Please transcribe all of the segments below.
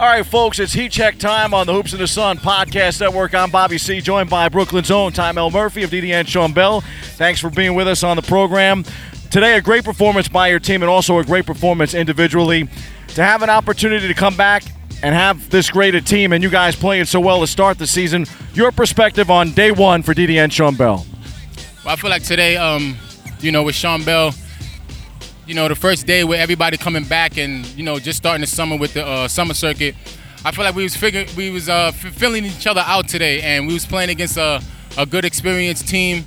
All right, folks, it's Heat Check time on the Hoops in the Sun podcast network. I'm Bobby Cey, joined by Brooklyn's own Tymell Murphy of DDN Sean Bell. Thanks for being with us on the program. Today, a great performance by your team and also a great performance individually. To have an opportunity to come back and have this great a team and you guys playing so well to start the season, your perspective on day one for DDN Sean Bell. Well, I feel like today, um, you know, with Sean Bell, you know, the first day with everybody coming back and you know just starting the summer with the uh, summer circuit, I feel like we was figuring we was uh, filling each other out today, and we was playing against a, a good experienced team.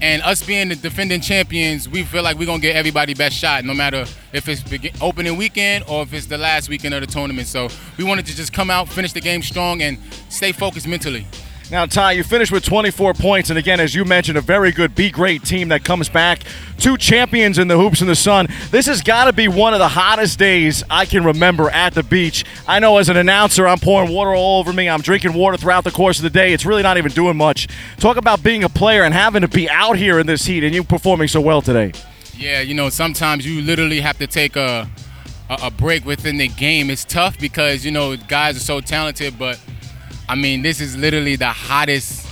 And us being the defending champions, we feel like we're gonna get everybody best shot, no matter if it's opening weekend or if it's the last weekend of the tournament. So we wanted to just come out, finish the game strong, and stay focused mentally. Now, Ty, you finished with 24 points, and again, as you mentioned, a very good B grade team that comes back. Two champions in the Hoops in the Sun. This has got to be one of the hottest days I can remember at the beach. I know as an announcer, I'm pouring water all over me. I'm drinking water throughout the course of the day. It's really not even doing much. Talk about being a player and having to be out here in this heat, and you performing so well today. Yeah, you know, sometimes you literally have to take a, a, a break within the game. It's tough because, you know, guys are so talented, but I mean, this is literally the hottest,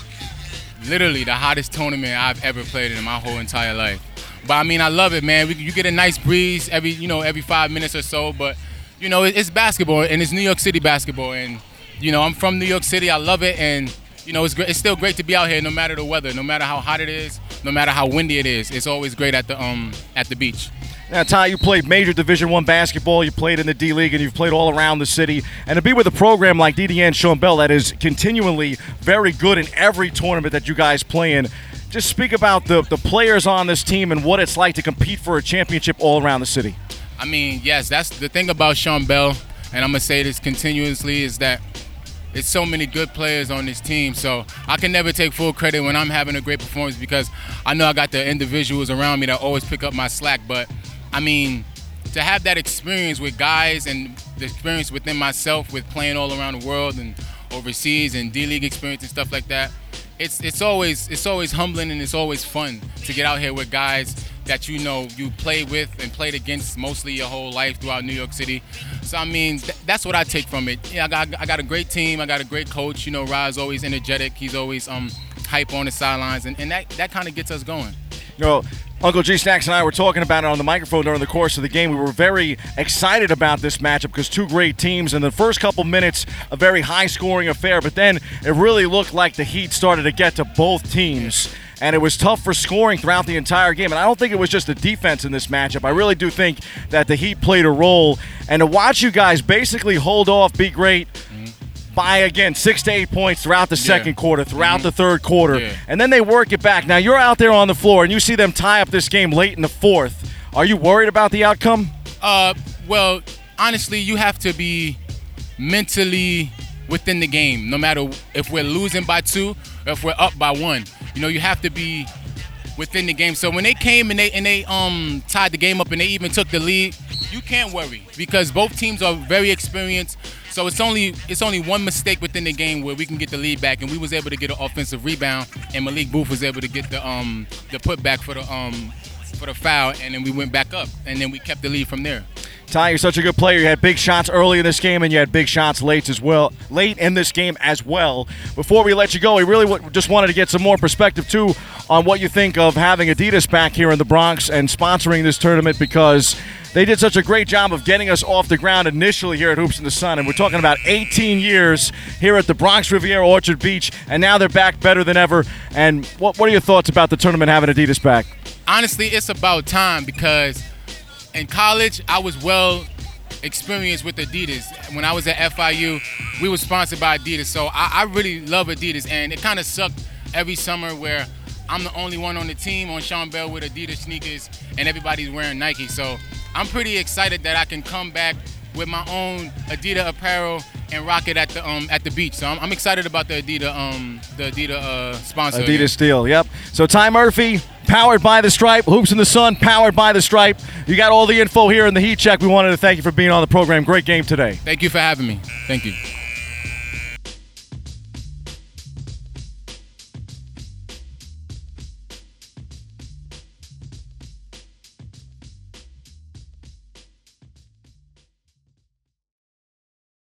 literally the hottest tournament I've ever played in my whole entire life. But I mean, I love it, man. We, you get a nice breeze every, you know, every five minutes or so. But you know, it, it's basketball and it's New York City basketball, and you know, I'm from New York City. I love it, and you know, it's great. It's still great to be out here, no matter the weather, no matter how hot it is, no matter how windy it is. It's always great at the um at the beach. Now, Ty, you played major Division One basketball. You played in the D League, and you've played all around the city. And to be with a program like DDN Sean Bell that is continually very good in every tournament that you guys play in, just speak about the the players on this team and what it's like to compete for a championship all around the city. I mean, yes, that's the thing about Sean Bell, and I'm gonna say this continuously is that it's so many good players on this team. So I can never take full credit when I'm having a great performance because I know I got the individuals around me that always pick up my slack. But I mean, to have that experience with guys and the experience within myself with playing all around the world and overseas and D League experience and stuff like that, it's it's always it's always humbling and it's always fun to get out here with guys that you know you played with and played against mostly your whole life throughout New York City. So I mean, th- that's what I take from it. Yeah, I got I got a great team. I got a great coach. You know, Rod's always energetic. He's always um hype on the sidelines, and, and that that kind of gets us going. You know, Uncle G Stacks and I were talking about it on the microphone during the course of the game. We were very excited about this matchup because two great teams. In the first couple minutes, a very high scoring affair, but then it really looked like the Heat started to get to both teams. And it was tough for scoring throughout the entire game. And I don't think it was just the defense in this matchup. I really do think that the Heat played a role. And to watch you guys basically hold off, be great, by again six to eight points throughout the second quarter, throughout the third quarter, Yeah. and then they work it back. Now you're out there on the floor and you see them tie up this game late in the fourth. Are you worried about the outcome? Uh, well, honestly, you have to be mentally within the game, no matter if we're losing by two or if we're up by one. You know, you have to be within the game. So when they came and they and they um tied the game up and they even took the lead, you can't worry because both teams are very experienced. So it's only it's only one mistake within the game where we can get the lead back, and we was able to get an offensive rebound, and Malik Booth was able to get the um the putback for the um for the foul, and then we went back up, and then we kept the lead from there. Ty, you're such a good player. You had big shots early in this game, and you had big shots late as well. Late in this game as well. Before we let you go, we really w- just wanted to get some more perspective too on what you think of having Adidas back here in the Bronx and sponsoring this tournament because they did such a great job of getting us off the ground initially here at Hoops in the Sun, and we're talking about 18 years here at the Bronx Riviera Orchard Beach, and now they're back better than ever. And what what are your thoughts about the tournament having Adidas back? honestly, it's about time because in college I was well experienced with Adidas. When I was at FIU, we were sponsored by Adidas, so I, I really love Adidas, and it kind of sucked every summer where I'm the only one on the team on Sean Bell with Adidas sneakers, and everybody's wearing Nike. So I'm pretty excited that I can come back with my own Adidas apparel and rock it at the um at the beach. So I'm, I'm excited about the Adidas um the Adidas uh, sponsor. Adidas Steel, yep. So Ty Murphy, powered by the Stripe, Hoops in the Sun, powered by the Stripe. You got all the info here in the heat check. We wanted to thank you for being on the program. Great game today. Thank you for having me. Thank you.